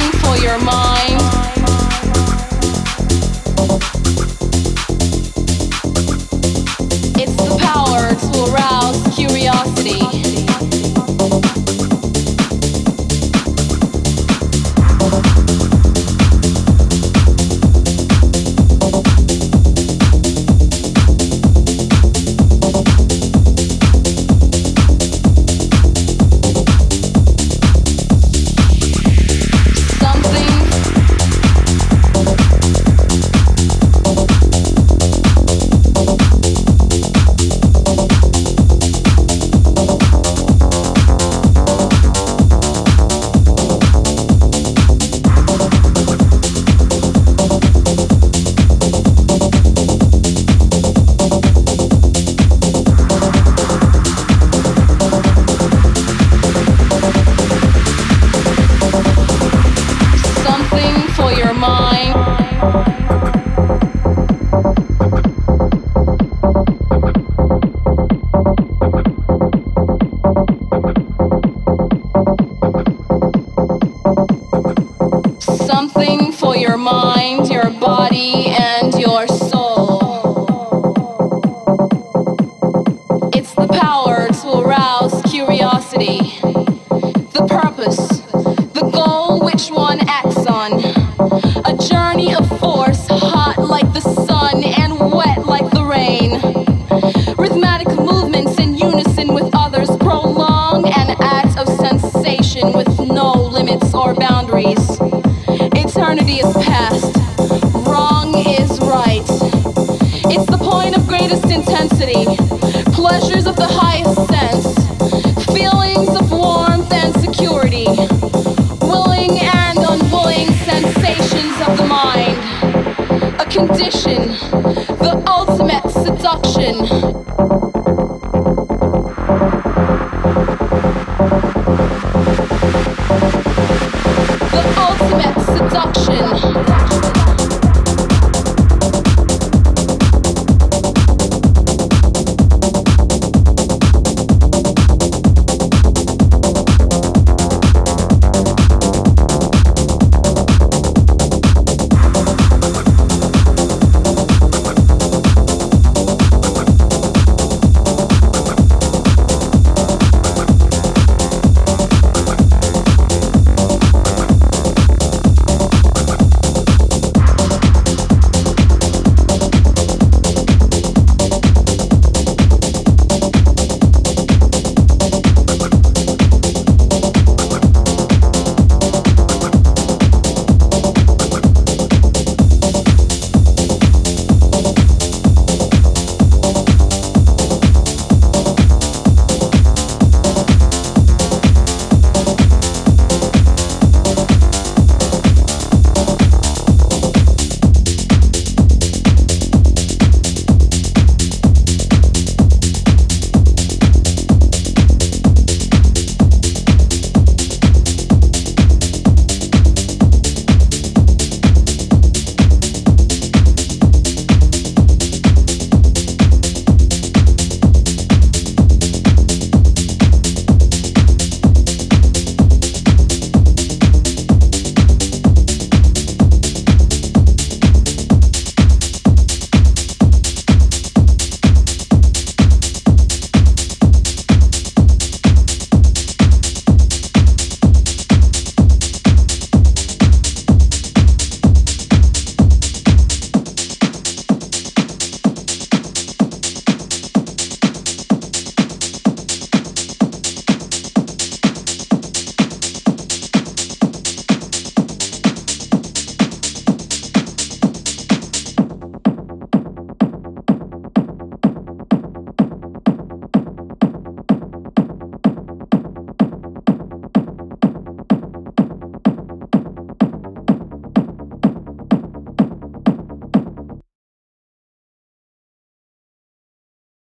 for your mind. Something for your mind, your body, and your soul. force, hot like the sun and wet like the rain. Movements in unison with others an act of sensation with no limits or boundaries. Eternity is past, wrong is right. It's the point of greatest intensity, pleasures of the heart. condition, the ultimate seduction. The ultimate seduction.